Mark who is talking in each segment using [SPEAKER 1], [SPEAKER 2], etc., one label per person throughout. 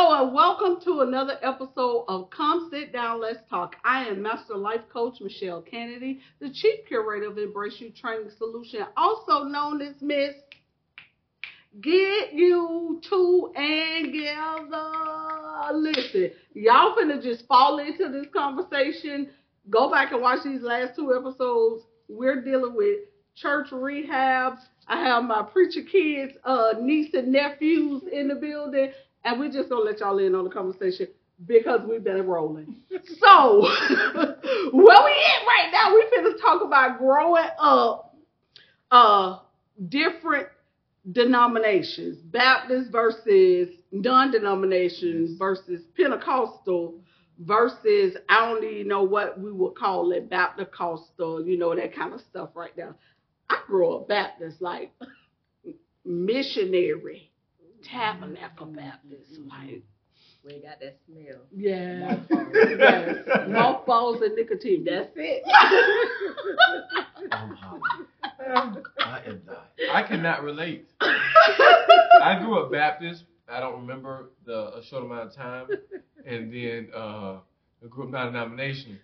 [SPEAKER 1] Hello and welcome to another episode of Come Sit Down, Let's Talk. I am Master Life Coach Mechelle Kennedy, the Chief Curator of Embrace You Training Solution, also known as Miss Get You Two and Together. Listen, y'all finna just fall into this conversation. Go back and watch these last two episodes. We're dealing with church rehabs. I have my preacher kids, uh, niece and nephews in the building, and we're just gonna let y'all in on the conversation because we've been rolling. so, where we at right now? We finna talk about growing up, uh, different denominations, Baptist versus non-denominations versus Pentecostal versus I don't even know what we would call it, Baptist Costal, you know, that kind of stuff right now. I grew up Baptist, like missionary, tabernacle Baptist, like
[SPEAKER 2] We got that smell.
[SPEAKER 1] yeah,
[SPEAKER 2] Mothballs.
[SPEAKER 1] yes, mothballs and nicotine.
[SPEAKER 2] That's it.
[SPEAKER 3] I'm hot. I am dying.
[SPEAKER 4] I cannot relate. I grew up Baptist. I don't remember the a short amount of time, and then uh, I grew up non-denomination,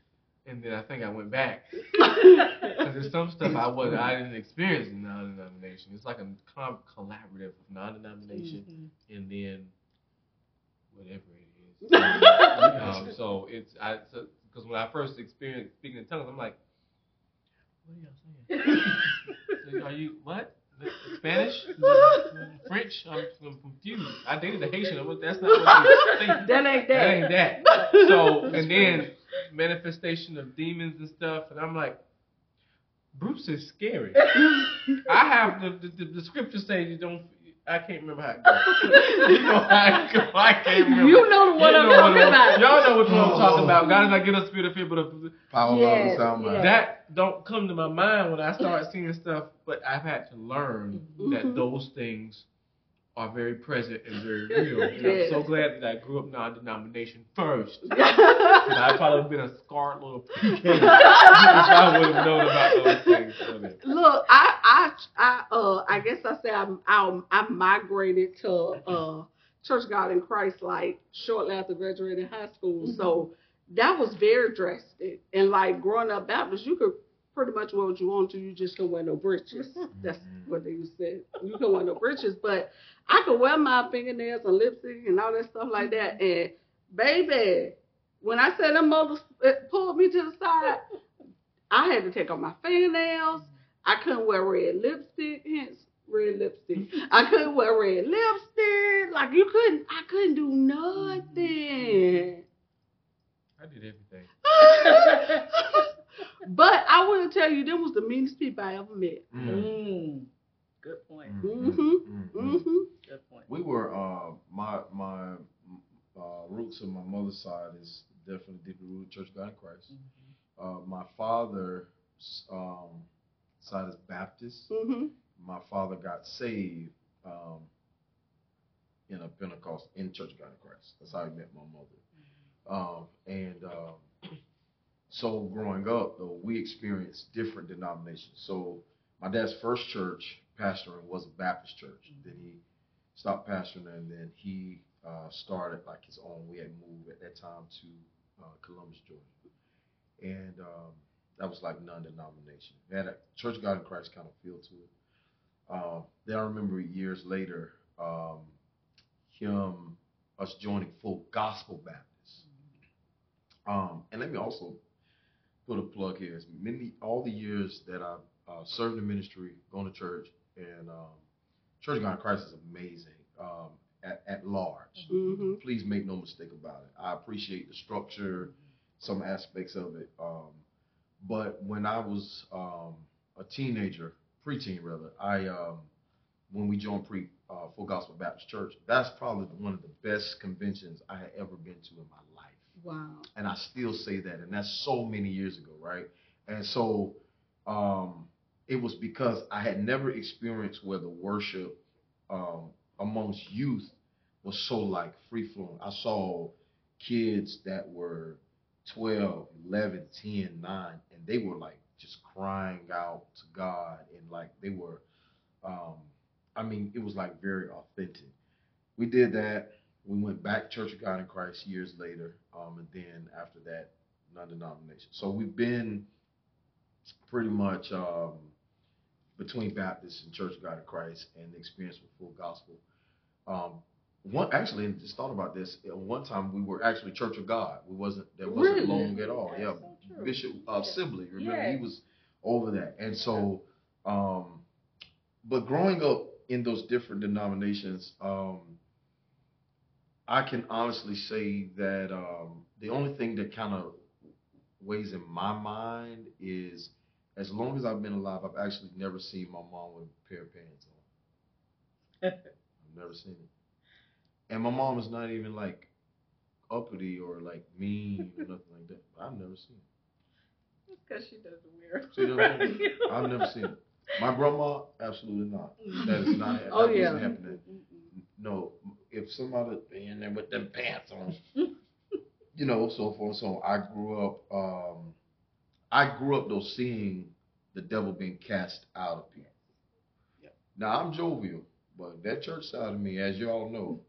[SPEAKER 4] and then I think I went back because there's some stuff I was I didn't experience in non-denomination. It's like a collaborative of non-denomination and then whatever it is. um, so it's I because when I first experienced speaking in tongues, I'm like, what are y'all saying? So, Are you what? Spanish? French? I'm, I'm confused. I dated a Haitian. I'm, that's not what they think.
[SPEAKER 1] That ain't
[SPEAKER 4] That
[SPEAKER 1] that.
[SPEAKER 4] ain't that. So and then manifestation of demons and stuff, and I'm like, Bruce is scary. I have the the, the, the scriptures say you don't. I can't remember how it goes. you know how it goes. I can't remember.
[SPEAKER 1] You know the one
[SPEAKER 4] You
[SPEAKER 1] I'm
[SPEAKER 4] know
[SPEAKER 1] talking
[SPEAKER 4] what-
[SPEAKER 1] about.
[SPEAKER 4] Y'all know which one I'm talking
[SPEAKER 3] Oh.
[SPEAKER 4] about. God does not give us spirit of fear, but of
[SPEAKER 3] Power,
[SPEAKER 1] Yes,
[SPEAKER 3] love, sound mind.
[SPEAKER 1] yes.
[SPEAKER 4] that don't come to my mind when I start seeing stuff, but I've had to learn
[SPEAKER 1] Mhm.
[SPEAKER 4] that those things are very present and very real. And
[SPEAKER 1] Yes.
[SPEAKER 4] I'm so glad that I grew up non-denomination first. I'd probably been a scarred little PK if I would have known about those things.
[SPEAKER 1] Look, I, I, I, uh, I guess I say I'm, I'm, I migrated to uh, Church God in Christ like shortly after graduating high school. So that was very drastic. And like growing up Baptist, you could pretty much wear what you want to. You just couldn't wear no breeches. That's what they used to say. You couldn't wear no breeches, but I could wear my fingernails and lipstick and all that stuff like that. And baby, when I said them mothers uh, pulled me to the side, I had to take off my fingernails. I couldn't wear red lipstick, hence red lipstick. I couldn't wear red lipstick. Like you couldn't, I couldn't do nothing.
[SPEAKER 4] I did everything.
[SPEAKER 1] but I will tell you, them was the meanest people I ever met.
[SPEAKER 3] Mm.
[SPEAKER 2] Mm. Good point.
[SPEAKER 3] Mm,
[SPEAKER 1] Mhm.
[SPEAKER 3] mm, mm.
[SPEAKER 1] hmm
[SPEAKER 2] Good point.
[SPEAKER 3] We were uh, my my uh, roots on my mother's side is definitely deeply rooted Church of God in Christ. Uh, my father um, side is Baptist.
[SPEAKER 1] hmm
[SPEAKER 3] My father got saved um, in a Pentecost in Church of God in Christ. That's how he met my mother. Um, and um, so growing up, though, we experienced different denominations. So my dad's first church pastoring was a Baptist church. Then he stopped pastoring, and then he uh, started like his own. We had moved at that time to uh, Columbus, Georgia, and um, that was like non-denomination. It had a Church of God in Christ kind of feel to it. Uh, then I remember years later, um, him us joining Full Gospel Baptist. Um, and let me also put a plug here. It's many all the years that I've uh, served in ministry, going to church, and um, Church of God in Christ is amazing um, at, at large.
[SPEAKER 1] hmm
[SPEAKER 3] Please make no mistake about it. I appreciate the structure, some aspects of it. But when I was um, a teenager, preteen rather, I um, when we joined pre uh, Full Gospel Baptist Church, that's probably one of the best conventions I had ever been to in my life
[SPEAKER 1] Wow.
[SPEAKER 3] and I still say that, and that's so many years ago, right? And so, um, it was because I had never experienced where the worship um, amongst youth was so like free flowing. I saw kids that were 12, 11, 10, 9, and they were like just crying out to God, and like they were, um, I mean, it was like very authentic. We did that. we went back Church of God in Christ years later, um, and then after that, non-denomination. So we've been pretty much um, between Baptist and Church of God in Christ, and the experience with full gospel. Um, one actually, and just thought about this. At one time, we were actually Church of God. We wasn't that wasn't
[SPEAKER 1] Really?
[SPEAKER 3] long at all.
[SPEAKER 2] That's
[SPEAKER 3] yeah,
[SPEAKER 2] so.
[SPEAKER 3] Bishop uh. Sibley, remember he was over that, and so. Um, but growing up in those different denominations, um, I can honestly say that um, the only thing that kind of weighs in my mind is as long as I've been alive, I've actually never seen my mom with a pair of pants on. I've never seen it. And my mom is not even like uppity or like mean or nothing like that. I've never seen it.
[SPEAKER 2] It's because she doesn't wear.
[SPEAKER 3] I'm saying? I've never seen it. My grandma, absolutely not. That is not.
[SPEAKER 1] Oh,
[SPEAKER 3] that
[SPEAKER 1] yeah.
[SPEAKER 3] doesn't happen. No, if somebody in there with them pants on, you know, so forth. So I grew up. Um, I grew up though seeing the devil being cast out of people.
[SPEAKER 2] Yep.
[SPEAKER 3] Now I'm jovial, but that church side of me, as you all know,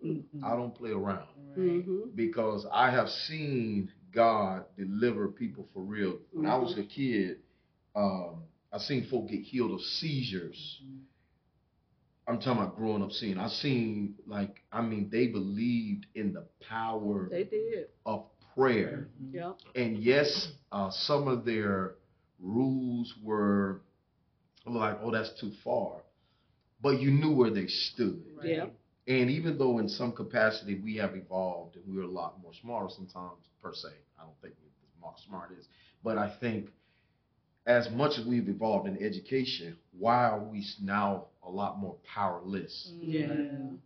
[SPEAKER 3] I don't play around
[SPEAKER 2] Right.
[SPEAKER 1] hmm
[SPEAKER 3] because I have seen God deliver people for real. When I was a kid, um, I seen folk get healed of seizures. I'm talking about growing up seeing. I seen like I mean they believed in the power
[SPEAKER 1] They did.
[SPEAKER 3] of prayer.
[SPEAKER 1] Yep.
[SPEAKER 3] And yes, uh, some of their rules were like, oh, that's too far. But you knew where they stood.
[SPEAKER 2] Right.
[SPEAKER 1] Yeah.
[SPEAKER 3] And even though in some capacity we have evolved and we're a lot more smarter sometimes, per se, I don't think we're as smart as, but I think as much as we've evolved in education, why are we now a lot more powerless? Mm-hmm.
[SPEAKER 1] Yeah.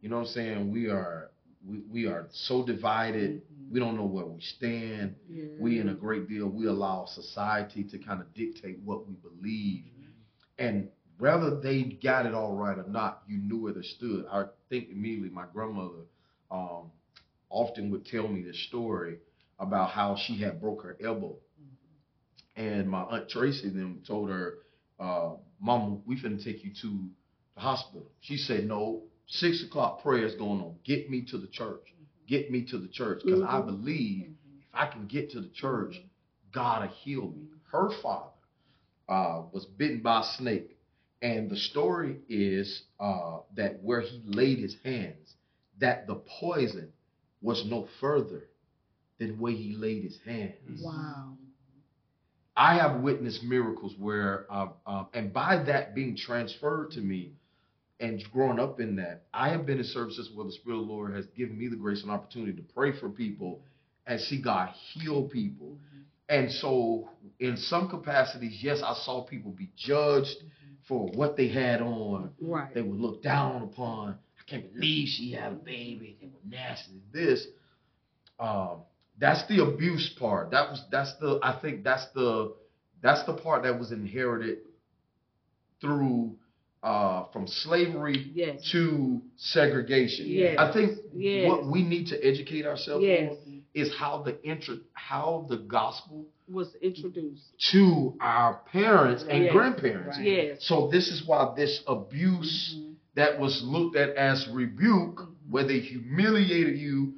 [SPEAKER 3] You know what I'm saying? We are we, we are so divided. Mm-hmm. We don't know where we stand.
[SPEAKER 1] Yeah.
[SPEAKER 3] We in a great deal. We allow society to kind of dictate what we believe, mm-hmm. and whether they got it all right or not, you knew where they stood. I think immediately my grandmother um, often would tell me this story about how she had broke her elbow, and my aunt Tracy then told her, uh, "Mama, we finna take you to the hospital." She said, "No, six o'clock prayer is going on. Get me to the church. Get me to the church, because I
[SPEAKER 1] Mhm.
[SPEAKER 3] believe if I can get to the church, God will heal me." Her father uh, was bitten by a snake, and the story is uh, that where he laid his hands, that the poison was no further than where he laid his hands.
[SPEAKER 1] Wow.
[SPEAKER 3] I have witnessed miracles where, uh, um, and by that being transferred to me and growing up in that, I have been in services where the Spirit of the Lord has given me the grace and opportunity to pray for people and see God heal people. And so, in some capacities, yes, I saw people be judged for what they had on.
[SPEAKER 1] Right.
[SPEAKER 3] They were looked down upon. I can't believe she had a baby. They were nasty. This, um, that's the abuse part. That was that's the I think that's the that's the part that was inherited through uh, from slavery
[SPEAKER 1] Yes.
[SPEAKER 3] to segregation.
[SPEAKER 1] Yes.
[SPEAKER 3] I think
[SPEAKER 1] Yes.
[SPEAKER 3] what we need to educate ourselves
[SPEAKER 1] Yes.
[SPEAKER 3] on is how the intro, how the gospel
[SPEAKER 1] Was introduced.
[SPEAKER 3] to our parents and
[SPEAKER 1] Yes.
[SPEAKER 3] grandparents.
[SPEAKER 2] Right.
[SPEAKER 1] Yes.
[SPEAKER 3] So this is why this abuse that was looked at as rebuke, where they humiliated you,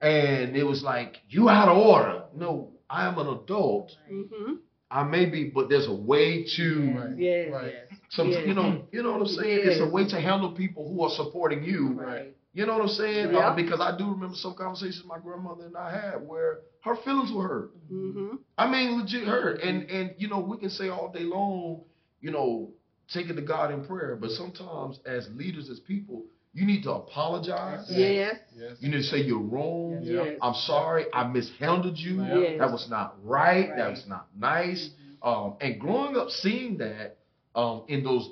[SPEAKER 3] and it was like you out of order. No, I am an adult.
[SPEAKER 1] Mm-hmm.
[SPEAKER 3] I may be, but there's a way to
[SPEAKER 4] Right.
[SPEAKER 1] Yes.
[SPEAKER 4] Right.
[SPEAKER 3] some,
[SPEAKER 1] Yes.
[SPEAKER 3] you know, you know what I'm saying. It's a way to handle people who are supporting you.
[SPEAKER 2] Right.
[SPEAKER 3] You know what I'm saying?
[SPEAKER 1] Yeah.
[SPEAKER 3] Uh, because I do remember some conversations my grandmother and I had where her feelings were hurt.
[SPEAKER 1] Mm-hmm.
[SPEAKER 3] I mean, legit hurt. And and you know, we can say all day long, you know, take it to God in prayer. But sometimes, as leaders, as people, you need to apologize.
[SPEAKER 2] Yes.
[SPEAKER 1] Yes.
[SPEAKER 4] Yes.
[SPEAKER 3] You need to say you're wrong.
[SPEAKER 1] Yes.
[SPEAKER 3] I'm sorry. I mishandled you.
[SPEAKER 1] Yes.
[SPEAKER 3] That was not right. That was not nice. Um, and growing up seeing that um, in those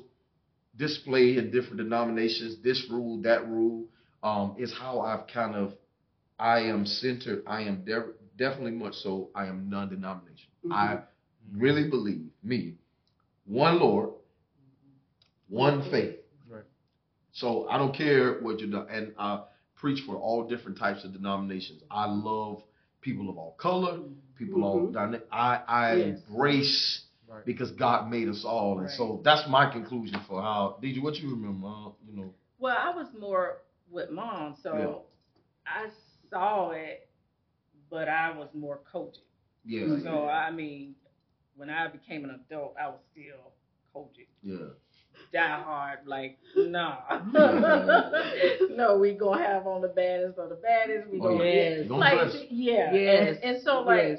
[SPEAKER 3] display in different denominations, this rule, that rule, um, is how I've kind of, I am centered. I am de- definitely much so. I am non-denominational. I really believe me, one Lord, one faith.
[SPEAKER 4] Right.
[SPEAKER 3] So I don't care what you do, and I preach for all different types of denominations. I love people of all color, people of all. dyna- I I
[SPEAKER 1] Yes.
[SPEAKER 3] embrace
[SPEAKER 4] Right.
[SPEAKER 3] because God made us all, and so that's my conclusion for how. Did you what you remember? Uh, you know,
[SPEAKER 2] Well, I was more with mom, so I saw it, but I was more coaching.
[SPEAKER 3] Yeah.
[SPEAKER 2] So I mean, when I became an adult, I was still coaching.
[SPEAKER 3] Yeah.
[SPEAKER 2] Die hard, like nah.
[SPEAKER 3] Yeah.
[SPEAKER 2] no, we gonna have on the baddest of the baddest. We
[SPEAKER 3] Oh,
[SPEAKER 2] gonna
[SPEAKER 3] yeah.
[SPEAKER 1] Yes.
[SPEAKER 2] Like yeah,
[SPEAKER 1] Yes.
[SPEAKER 2] And, and so like
[SPEAKER 1] Yes.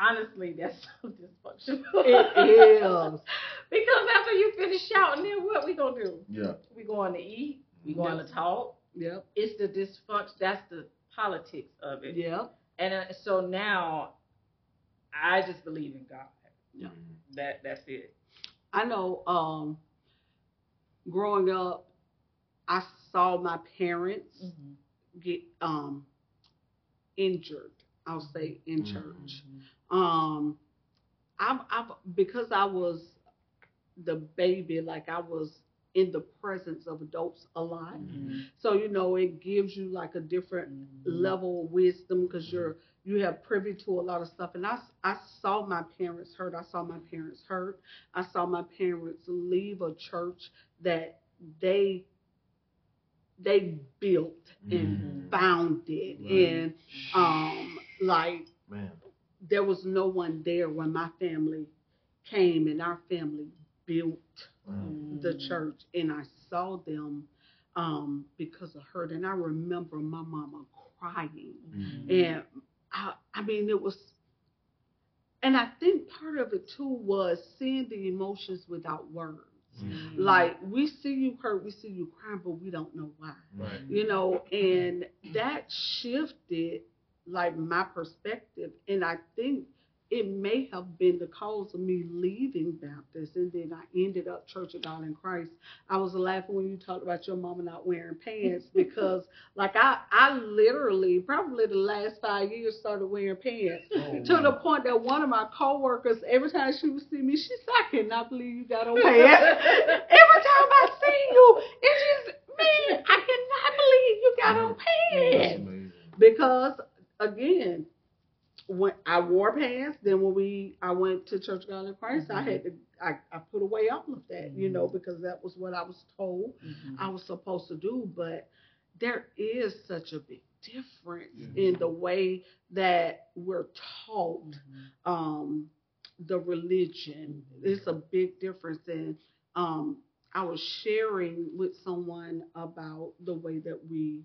[SPEAKER 2] honestly, that's so dysfunctional.
[SPEAKER 1] It is.
[SPEAKER 2] because after you finish shouting, then what we gonna do?
[SPEAKER 3] Yeah.
[SPEAKER 2] We going to eat. We going to talk.
[SPEAKER 1] Yep.
[SPEAKER 2] It's the dysfunction. That's the politics of it.
[SPEAKER 1] Yep.
[SPEAKER 2] And uh, so now, I just believe in God.
[SPEAKER 1] Yeah.
[SPEAKER 2] That that's it.
[SPEAKER 1] I know um growing up I saw my parents get um injured. I'll say in
[SPEAKER 3] Mhm.
[SPEAKER 1] church. Um I've I've because I was the baby, like I was in the presence of adults a lot. So you know it gives you like a different level of wisdom because you're you have privy to a lot of stuff and I, I saw my parents hurt i saw my parents hurt i saw my parents leave a church that they they built and
[SPEAKER 3] Mhm.
[SPEAKER 1] founded
[SPEAKER 3] Right.
[SPEAKER 1] and um like
[SPEAKER 3] Man.
[SPEAKER 1] there was no one there when my family came and our family built
[SPEAKER 3] Wow.
[SPEAKER 1] the church and I saw them um, because of hurt. And I remember my mama crying.
[SPEAKER 3] Mhm.
[SPEAKER 1] And I, I mean, it was, and I think part of it too was seeing the emotions without words.
[SPEAKER 3] Mhm.
[SPEAKER 1] Like, we see you hurt, we see you crying, but we don't know why.
[SPEAKER 4] Right.
[SPEAKER 1] You know, and that shifted like my perspective. And I think it may have been the cause of me leaving Baptist and then I ended up Church of God in Christ. I was laughing when you talked about your mama not wearing pants because like I I literally probably the last five years started wearing pants
[SPEAKER 3] Oh,
[SPEAKER 1] to the point that one of my coworkers every time she would see me she said I cannot believe you got on pants. every time I see you it's just man I cannot believe you got on pants because again when I wore pants, then when we I went to Church of God in Christ, I mm-hmm. had to I, I put away all of that, you know, mm-hmm. because that was what I was told mm-hmm. I was supposed to do. But there is such a big difference in the way that we're taught um, the religion. It's a big difference. And um, I was sharing with someone about the way that we,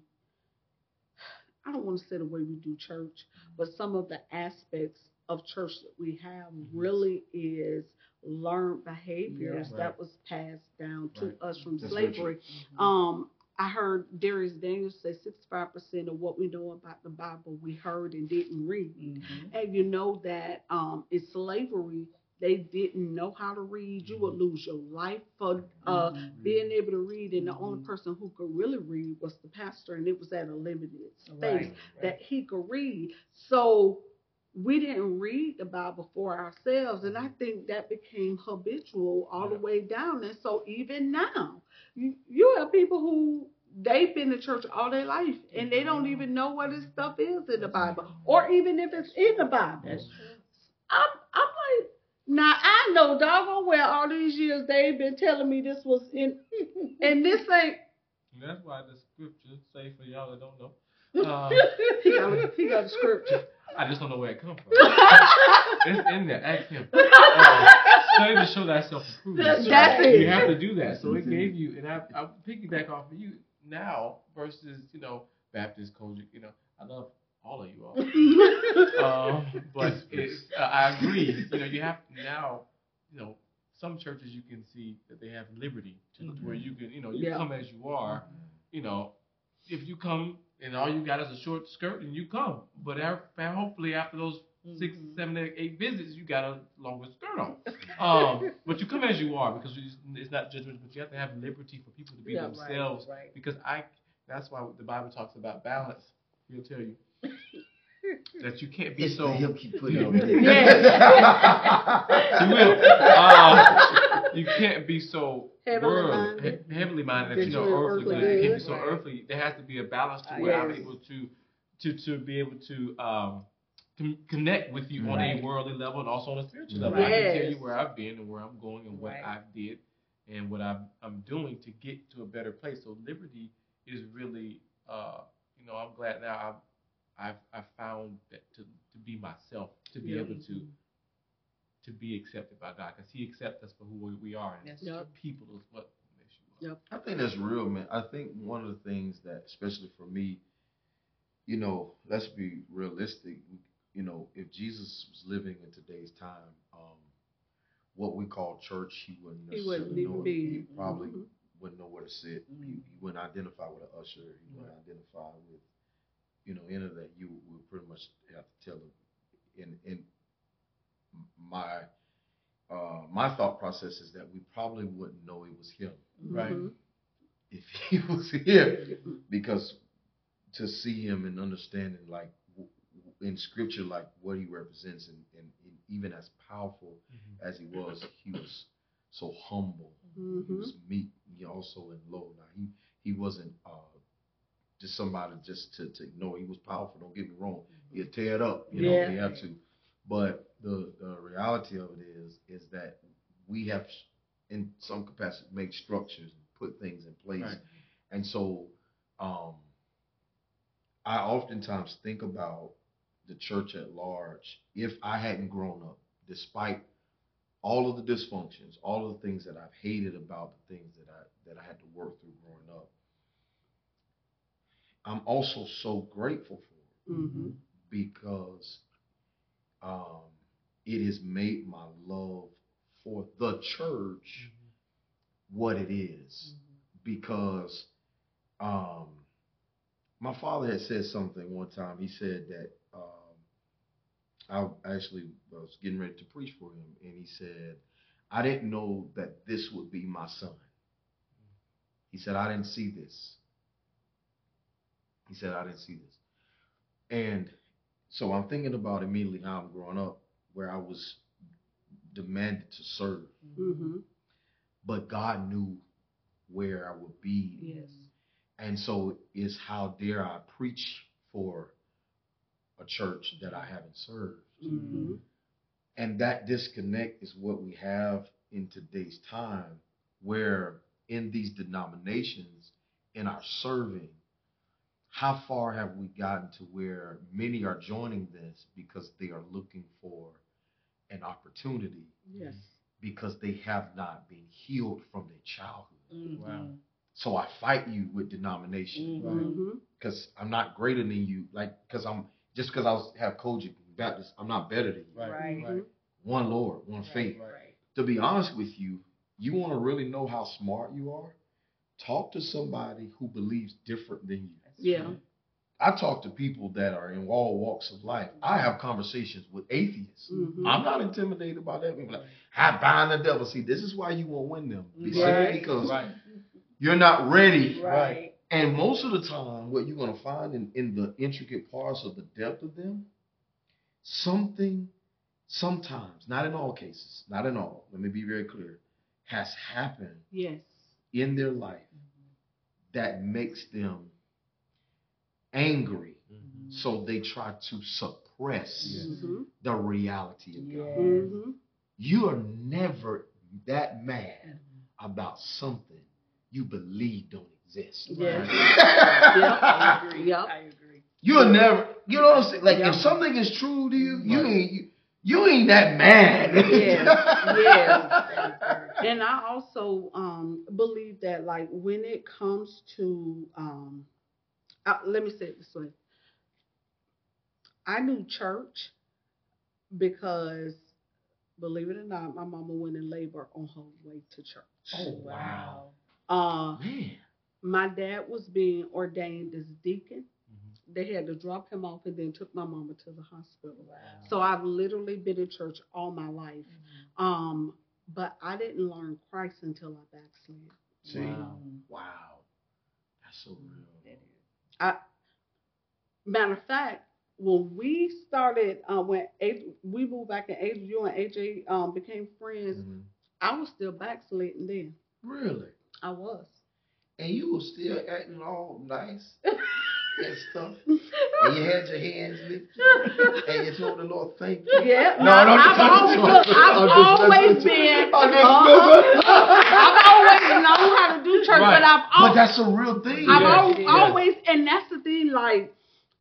[SPEAKER 1] I don't want to say the way we do church, but some of the aspects of church that we have really is learned behaviors
[SPEAKER 4] Yeah.
[SPEAKER 1] that was passed down to
[SPEAKER 4] Right.
[SPEAKER 1] us from
[SPEAKER 3] That's very
[SPEAKER 1] slavery. Um, I heard Dharius Daniels say 65% of what we know about the Bible we heard and didn't read.
[SPEAKER 2] Mm-hmm.
[SPEAKER 1] And you know that um, in slavery, they didn't know how to read. You would mm-hmm. lose your life for uh, mm-hmm. being able to read, and the only mm-hmm. person who could really read was the pastor, and it was at a limited space
[SPEAKER 2] Right.
[SPEAKER 1] that he could read. So we didn't read the Bible for ourselves, and I think that became habitual all the way down. And so even now, you you have people who they've been to church all their life and they don't even know what this stuff is in the Bible, or even if it's in the Bible.
[SPEAKER 2] That's true.
[SPEAKER 1] I'm I'm now I know doggone well all these years they've been telling me this was in, and this ain't.
[SPEAKER 4] And that's why the scriptures say for y'all that don't know. Uh,
[SPEAKER 1] He got he got the scripture.
[SPEAKER 4] I just don't know where it comes from. it's in there. Ask him. Uh, study to show thyself approved.
[SPEAKER 2] That's
[SPEAKER 1] That's
[SPEAKER 2] right.
[SPEAKER 1] it.
[SPEAKER 4] You have to do that. So it gave you, and I, I piggyback off of you now versus you know Baptist, COGIC. You know, I love all of you are. um, but it's, uh, I agree. You know, you have now. You know, some churches you can see that they have liberty to where you can, you know, you
[SPEAKER 1] Yeah.
[SPEAKER 4] come as you are. You know, if you come and all you got is a short skirt, and you come. But af- hopefully after those six,
[SPEAKER 1] Mhm.
[SPEAKER 4] seven, eight, eight visits, you got a longer skirt on. Um, but you come as you are because it's, it's not judgment, but you have to have liberty for people to be
[SPEAKER 2] Yeah, right,
[SPEAKER 4] themselves.
[SPEAKER 2] right.
[SPEAKER 4] Because I, that's why the Bible talks about balance. He'll tell you that you can't be
[SPEAKER 3] It's
[SPEAKER 4] so.
[SPEAKER 3] the he'll keep putting on
[SPEAKER 1] Yeah.
[SPEAKER 4] You will. Uh, you can't be so
[SPEAKER 1] Heavenly
[SPEAKER 4] world,
[SPEAKER 1] minded.
[SPEAKER 4] he- heavenly minded
[SPEAKER 1] That
[SPEAKER 4] that you know
[SPEAKER 1] you're
[SPEAKER 4] earthly.
[SPEAKER 1] earthly
[SPEAKER 4] good. You can't be so
[SPEAKER 2] Right.
[SPEAKER 4] earthly. There has to be a balance to
[SPEAKER 2] Uh,
[SPEAKER 4] where I'm able to, to to be able to um con- connect with you on a worldly level and also on a spiritual
[SPEAKER 3] Right.
[SPEAKER 4] level. I can tell you where I've been and where I'm going and what
[SPEAKER 2] Right.
[SPEAKER 4] I've did and what I'm I'm doing to get to a better place. So liberty is really uh you know, I'm glad now I've I've I've found that to to be myself, to be
[SPEAKER 1] Yeah.
[SPEAKER 4] able to to be accepted by God, because He accepts us for who we- we are, and
[SPEAKER 2] That's
[SPEAKER 1] Yep.
[SPEAKER 4] people is what makes you.
[SPEAKER 1] Yep.
[SPEAKER 3] I think that's real, man. I think one of the things that, especially for me, you know, let's be realistic. You know, if Jesus was living in today's time, um, what we call church, he wouldn't
[SPEAKER 1] He wouldn't even
[SPEAKER 3] know.
[SPEAKER 1] be.
[SPEAKER 3] He probably
[SPEAKER 1] Mhm.
[SPEAKER 3] Wouldn't know where to sit. He,
[SPEAKER 2] Mhm.
[SPEAKER 3] he wouldn't identify with an usher. You wouldn't identify with, you know, any of that. You would pretty much have to tell them. In in my uh, my thought process is that we probably wouldn't know it was him
[SPEAKER 4] Right.
[SPEAKER 1] Mhm.
[SPEAKER 3] if he was here because to see him and understanding like w- w- in scripture like what he represents and, and, and even as powerful as he was he was so humble he
[SPEAKER 1] Mhm.
[SPEAKER 3] was meek he also in low now he he wasn't uh just somebody just to, to ignore he was powerful don't get me wrong he'd tear it up you know
[SPEAKER 1] Yeah.
[SPEAKER 3] he had to but the the reality of it is is that we have in some capacity make structures and put things in place
[SPEAKER 4] Right.
[SPEAKER 3] and so um, I oftentimes think about the church at large. If I hadn't grown up, despite all of the dysfunctions, all of the things that I've hated about the things that I that I had to work through growing up, I'm also so grateful for it
[SPEAKER 1] Mhm.
[SPEAKER 3] because um, it has made my love for the church what it is because um, my father had said something one time. He said that I actually was getting ready to preach for him, and he said, I didn't know that this would be my son. He said, I didn't see this. He said, I didn't see this. And so I'm thinking about immediately how I'm growing up, where I was demanded to serve,
[SPEAKER 1] Mhm.
[SPEAKER 3] but God knew where I would be
[SPEAKER 1] Yes.
[SPEAKER 3] and so it's how dare I preach for a church that I haven't served.
[SPEAKER 1] Mhm.
[SPEAKER 3] And that disconnect is what we have in today's time, where in these denominations, in our serving, how far have we gotten to where many are joining this because they are looking for an opportunity
[SPEAKER 1] Yes.
[SPEAKER 3] because they have not been healed from their childhood.
[SPEAKER 2] Mm-hmm.
[SPEAKER 4] Wow.
[SPEAKER 3] So I fight you with denomination.
[SPEAKER 2] Mhm.
[SPEAKER 1] Mhm.
[SPEAKER 3] because I'm not greater than you. Like, because I'm just because I was, have COGIC Baptist, I'm not better than you.
[SPEAKER 4] Right.
[SPEAKER 2] Right.
[SPEAKER 4] Right.
[SPEAKER 3] One Lord, one faith.
[SPEAKER 2] Right.
[SPEAKER 3] To be honest with you, you want to really know how smart you are. Talk to somebody who believes different than you.
[SPEAKER 1] Yeah.
[SPEAKER 3] I talk to people that are in all walks of life. I have conversations with atheists.
[SPEAKER 1] Mhm.
[SPEAKER 3] I'm not intimidated by that. People like, I bind the devil. See, this is why you won't win them. Be
[SPEAKER 2] Right.
[SPEAKER 3] because
[SPEAKER 4] Right.
[SPEAKER 3] you're not ready.
[SPEAKER 2] Right.
[SPEAKER 3] And most of the time, what you're going to find in, in the intricate parts of the depth of them, something, sometimes, not in all cases, not in all, let me be very clear, has happened
[SPEAKER 1] Yes.
[SPEAKER 3] in their life that makes them angry.
[SPEAKER 2] Mm-hmm.
[SPEAKER 3] So they try to suppress.
[SPEAKER 1] Mhm.
[SPEAKER 3] the reality of God.
[SPEAKER 1] Mhm.
[SPEAKER 3] You are never that mad about something you believe don't exist.
[SPEAKER 1] Yes.
[SPEAKER 2] I agree.
[SPEAKER 1] Yep.
[SPEAKER 2] I agree.
[SPEAKER 3] You'll never, you know what I'm saying? Like
[SPEAKER 1] Yeah.
[SPEAKER 3] if something is true to you, you ain't you, you ain't that mad.
[SPEAKER 1] Yes.
[SPEAKER 2] That is very
[SPEAKER 1] And I also um, believe that, like, when it comes to, um, uh, let me say it this way I knew church because, believe it or not, my mama went in labor on her way to church.
[SPEAKER 3] Oh,
[SPEAKER 2] Wow.
[SPEAKER 1] Uh,
[SPEAKER 3] Man.
[SPEAKER 1] My dad was being ordained as deacon.
[SPEAKER 4] Mhm.
[SPEAKER 1] They had to drop him off and then took my mama to the hospital.
[SPEAKER 2] Wow.
[SPEAKER 1] So I've literally been in church all my life.
[SPEAKER 2] Mhm.
[SPEAKER 1] Um, but I didn't learn Christ until I backslid.
[SPEAKER 3] See?
[SPEAKER 2] Wow.
[SPEAKER 3] Wow. That's so real.
[SPEAKER 2] That is.
[SPEAKER 1] Matter of fact, when we started, uh, when AJ, we moved back in AJ, you and AJ um, became friends,
[SPEAKER 3] Mhm.
[SPEAKER 1] I was still backsliding then.
[SPEAKER 3] Really?
[SPEAKER 1] I was.
[SPEAKER 3] And you were still acting all nice and stuff. And you had your hands lifted. and you told the Lord, thank you.
[SPEAKER 1] Yeah.
[SPEAKER 3] No,
[SPEAKER 1] I-
[SPEAKER 3] no,
[SPEAKER 1] I've always,
[SPEAKER 3] no,
[SPEAKER 1] look, I've
[SPEAKER 3] no, no,
[SPEAKER 1] always been.
[SPEAKER 3] no, no,
[SPEAKER 1] uh-huh.
[SPEAKER 3] no, no.
[SPEAKER 1] I've always known how to do church,
[SPEAKER 4] Right.
[SPEAKER 1] but I've
[SPEAKER 3] but that's a real thing.
[SPEAKER 1] I've
[SPEAKER 4] Yeah,
[SPEAKER 1] al-
[SPEAKER 2] yeah.
[SPEAKER 1] always, and that's the thing. Like,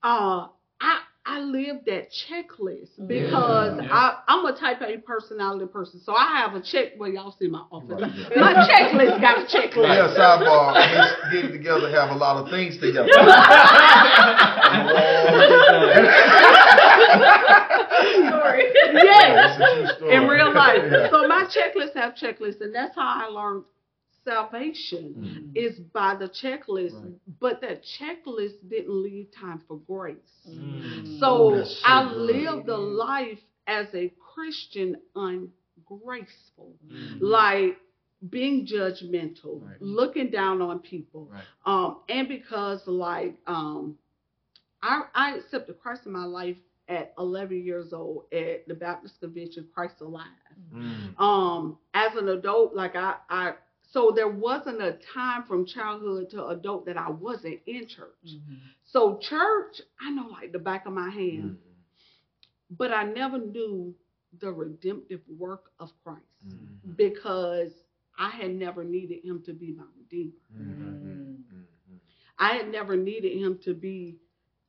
[SPEAKER 1] uh, I I live that checklist because
[SPEAKER 4] Yeah.
[SPEAKER 1] I I'm a type A personality person, so I have a check. Well, y'all see my office.
[SPEAKER 3] Right, yeah.
[SPEAKER 1] My checklist got a checklist.
[SPEAKER 3] Yeah, sidebar. Let's get together, have a lot of things together.
[SPEAKER 2] Sorry.
[SPEAKER 1] Yes.
[SPEAKER 3] That's a true story.
[SPEAKER 1] in real life.
[SPEAKER 3] Yeah.
[SPEAKER 1] So my checklist have checklists, and that's how I learned salvation
[SPEAKER 3] Mm.
[SPEAKER 1] is by the checklist.
[SPEAKER 3] Right.
[SPEAKER 1] But that checklist didn't leave time for grace.
[SPEAKER 2] Mm.
[SPEAKER 1] So
[SPEAKER 3] that's so
[SPEAKER 1] I lived a life as a Christian ungraceful,
[SPEAKER 4] Mm.
[SPEAKER 1] like being judgmental,
[SPEAKER 4] Right.
[SPEAKER 1] looking down on people,
[SPEAKER 4] Right.
[SPEAKER 1] um, and because like um, I I accepted Christ in my life at 11 years old at the Baptist Convention, Christ Alive.
[SPEAKER 3] Mm.
[SPEAKER 1] Um, as an adult, like I I so there wasn't a time from childhood to adult that I wasn't in church.
[SPEAKER 2] Mm-hmm.
[SPEAKER 1] So church, I know like the back of my hand,
[SPEAKER 3] Mm.
[SPEAKER 1] but I never knew the redemptive work of Christ
[SPEAKER 3] Mm.
[SPEAKER 1] because I had never needed him to be my redeemer.
[SPEAKER 3] Mm. Mm.
[SPEAKER 1] I had never needed him to be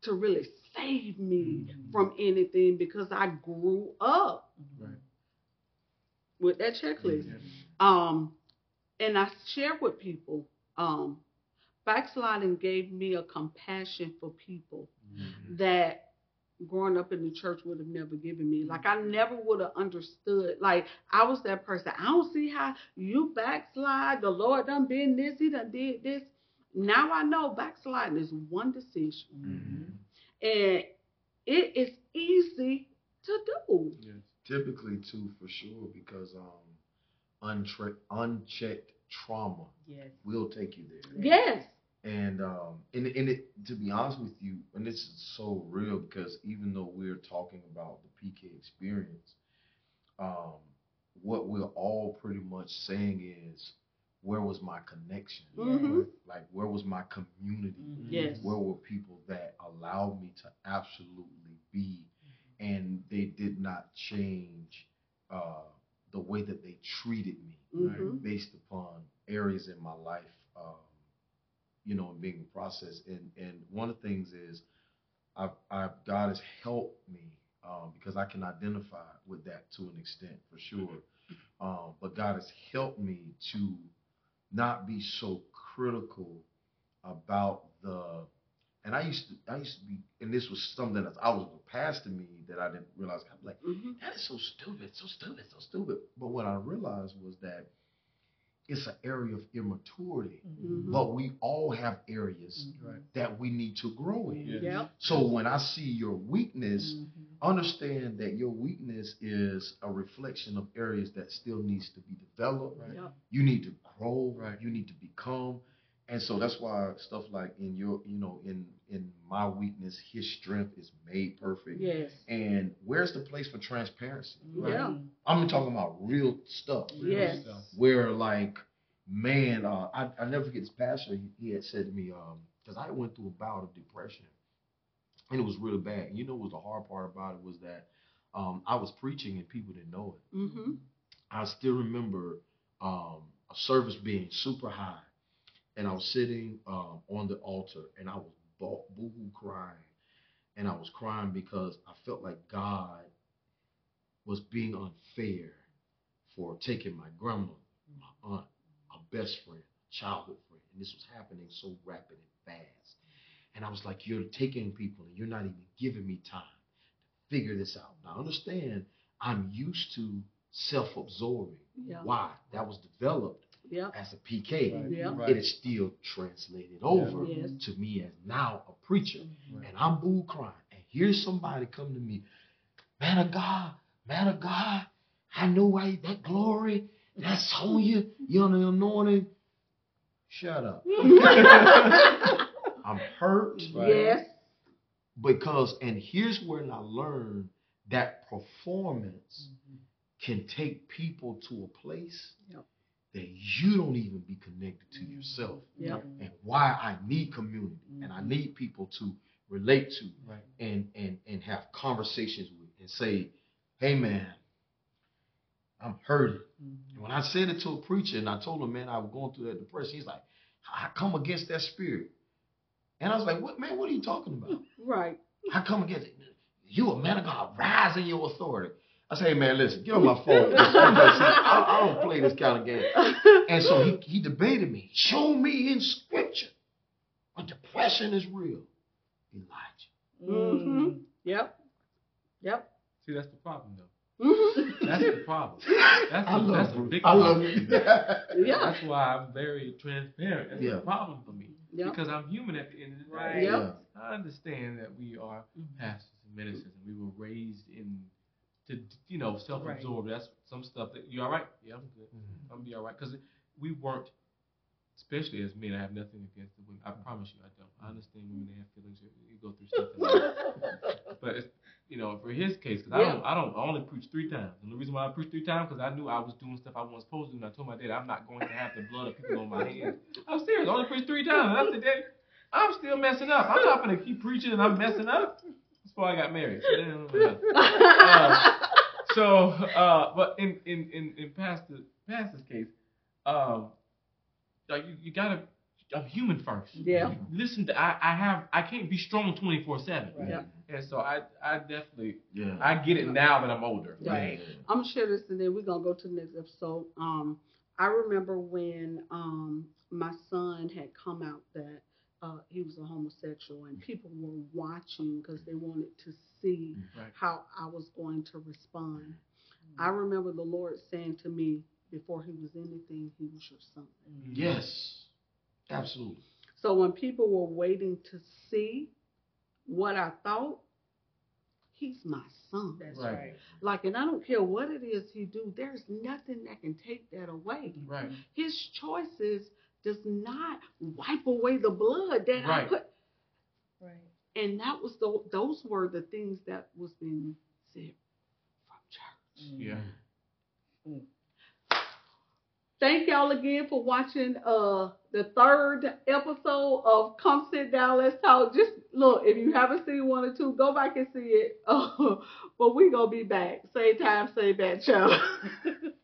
[SPEAKER 1] to really save me
[SPEAKER 2] Mhm.
[SPEAKER 1] from anything because I grew up
[SPEAKER 4] Right.
[SPEAKER 1] with that checklist.
[SPEAKER 4] Yeah.
[SPEAKER 1] Um, and I share with people, um, backsliding gave me a compassion for people
[SPEAKER 3] Mm.
[SPEAKER 1] that growing up in the church would have never given me. Like I never would have understood. Like I was that person. I don't see how you backslide. The Lord done been this. He done did this. Now I know backsliding is one decision,
[SPEAKER 3] Mhm.
[SPEAKER 1] and it is easy to do.
[SPEAKER 4] Yes.
[SPEAKER 3] Typically, too, for sure, because um, untre- unchecked trauma
[SPEAKER 2] Yes.
[SPEAKER 3] will take you there.
[SPEAKER 1] Yes.
[SPEAKER 3] And um, and and it to be honest with you, and this is so real because even though we're talking about the PK experience, um, what we're all pretty much saying is, where was my connection?
[SPEAKER 1] Mhm.
[SPEAKER 3] Like where was my community?
[SPEAKER 2] Mhm.
[SPEAKER 1] Yes.
[SPEAKER 3] Where were people that allowed me to absolutely be, and they did not change uh, the way that they treated me
[SPEAKER 1] Mhm.
[SPEAKER 3] based upon areas in my life, um, you know, being processed. And and one of the things is, I've, I've God has helped me um, because I can identify with that to an extent for sure. Um, but God has helped me to not be so critical about the. And I used to, I used to be, and this was something that I was past to me that I didn't realize. I'm like,
[SPEAKER 1] Mhm.
[SPEAKER 3] that is so stupid, so stupid, so stupid. But what I realized was that it's an area of immaturity.
[SPEAKER 1] Mhm.
[SPEAKER 3] But we all have areas
[SPEAKER 4] Right.
[SPEAKER 3] that we need to grow in.
[SPEAKER 4] Yeah.
[SPEAKER 1] Yep.
[SPEAKER 3] So when I see your weakness,
[SPEAKER 2] Mhm.
[SPEAKER 3] understand that your weakness is a reflection of areas that still needs to be developed.
[SPEAKER 4] Right.
[SPEAKER 1] Yep.
[SPEAKER 3] You need to grow.
[SPEAKER 4] Right.
[SPEAKER 3] You need to become. And so that's why stuff like in your, you know, in in my weakness, his strength is made perfect.
[SPEAKER 1] Yes.
[SPEAKER 3] And where's the place for transparency?
[SPEAKER 1] Yeah.
[SPEAKER 3] I'm talking about real stuff.
[SPEAKER 4] Real
[SPEAKER 1] Yes.
[SPEAKER 4] stuff.
[SPEAKER 3] Where like, man, uh, I I never forget this pastor. He, he had said to me, um, because I went through a bout of depression, and it was really bad. And you know, what was the hard part about it was that um, I was preaching and people didn't know it.
[SPEAKER 1] Mm-hmm.
[SPEAKER 3] I still remember um, a service being super high, and I was sitting um, on the altar, and I was boo hoo crying, and I was crying because I felt like God was being unfair for taking my grandmother, my aunt, a best friend, childhood friend, and this was happening so rapid and fast. And I was like, you're taking people, and you're not even giving me time to figure this out. Now understand, I'm used to self-absorbing.
[SPEAKER 1] Yeah.
[SPEAKER 3] Why? That was developed
[SPEAKER 1] Yep.
[SPEAKER 3] as a PK.
[SPEAKER 4] Right.
[SPEAKER 1] Yeah.
[SPEAKER 4] Right.
[SPEAKER 3] It is still translated over
[SPEAKER 1] Yes.
[SPEAKER 3] to me as now a preacher.
[SPEAKER 4] Right.
[SPEAKER 3] And I'm boo crying. And here's somebody come to me, man of God, man of God, I know why that glory, that's on you. You're the anointing. Shut up. I'm hurt
[SPEAKER 1] Yes.
[SPEAKER 3] because, and here's where I learned that performance mm-hmm. can take people to a place
[SPEAKER 1] Yep.
[SPEAKER 3] That you don't even be connected to yourself.
[SPEAKER 1] Yep.
[SPEAKER 3] And why I need community and I mm-hmm. need people to relate to
[SPEAKER 4] Right.
[SPEAKER 3] and and and have conversations with and say, hey man, I'm hurting. Mm-hmm. And when I said it to a preacher and I told him, man, I was going through that depression, he's like, I come against that spirit. And I was like, what man, what are you talking about?
[SPEAKER 1] Right.
[SPEAKER 3] I come against it. You a man of God, rise in your authority. I say, hey man, listen, get on my phone. I, I don't play this kind of game. And so he, he debated me. Show me in scripture when depression is real. Elijah.
[SPEAKER 1] hmm Yep. Yep.
[SPEAKER 4] See, that's the problem, though.
[SPEAKER 1] hmm
[SPEAKER 4] That's the problem. That's
[SPEAKER 3] I
[SPEAKER 4] a,
[SPEAKER 3] love
[SPEAKER 4] that's a
[SPEAKER 3] Bruce.
[SPEAKER 4] big
[SPEAKER 3] I love
[SPEAKER 4] problem.
[SPEAKER 3] you.
[SPEAKER 1] Yeah.
[SPEAKER 4] That's why I'm very transparent. That's
[SPEAKER 3] Yeah.
[SPEAKER 4] a problem for me
[SPEAKER 1] Yep.
[SPEAKER 4] because I'm human at the end of the day.
[SPEAKER 2] Right.
[SPEAKER 1] Yep.
[SPEAKER 4] I understand that we are pastors and ministers, and we were raised in to you know self-absorbed. That's some stuff that you all right? Yeah, I'm good.
[SPEAKER 3] Mm-hmm.
[SPEAKER 4] I'm gonna be all right because we weren't, especially as men. I have nothing against the women. I promise you, I don't. I understand women they have feelings. You, you go through stuff, in but it's, you know, for his case, because I don't, I don't, I only preach three times, and the reason why I preach three times because I knew I was doing stuff I wasn't supposed to do, and I told my dad I'm not going to have the blood of people on my hands. I'm serious. I only preached three times, and I said, Dad, I'm still messing up. I'm not gonna keep preaching and I'm messing up. That's why I got married. So, uh, so, uh, but in in in in Pastor Pastor's case, um, like you, you gotta. I'm human first.
[SPEAKER 1] Yeah.
[SPEAKER 4] Listen, to, I I have I can't be strong 24 seven.
[SPEAKER 2] Right.
[SPEAKER 1] Yep.
[SPEAKER 4] And so I I definitely
[SPEAKER 3] Yeah.
[SPEAKER 4] I get it now that I'm older.
[SPEAKER 1] Right. I'm gonna share this and then we're gonna go to the next episode. Um, I remember when um my son had come out that uh, he was a homosexual and people were watching because they wanted to see mm-hmm.
[SPEAKER 4] Right.
[SPEAKER 1] how I was going to respond. Mm-hmm. I remember the Lord saying to me before he was anything, he was your son. Mm-hmm.
[SPEAKER 3] Yes. Absolutely.
[SPEAKER 1] So when people were waiting to see what I thought, he's my son.
[SPEAKER 2] That's
[SPEAKER 4] Right.
[SPEAKER 2] right.
[SPEAKER 1] Like, and I don't care what it is he do. There's nothing that can take that away.
[SPEAKER 4] Right.
[SPEAKER 1] His choices does not wipe away the blood that I put.
[SPEAKER 2] Right.
[SPEAKER 1] And that was the those were the things that was being said from church.
[SPEAKER 2] Mm.
[SPEAKER 4] Yeah.
[SPEAKER 1] Thank y'all again for watching uh the third episode of Come Sit Down, Let's Talk. Just look, if you haven't seen one or two, go back and see it. Uh, but we gonna be back. Same time, same bad channel.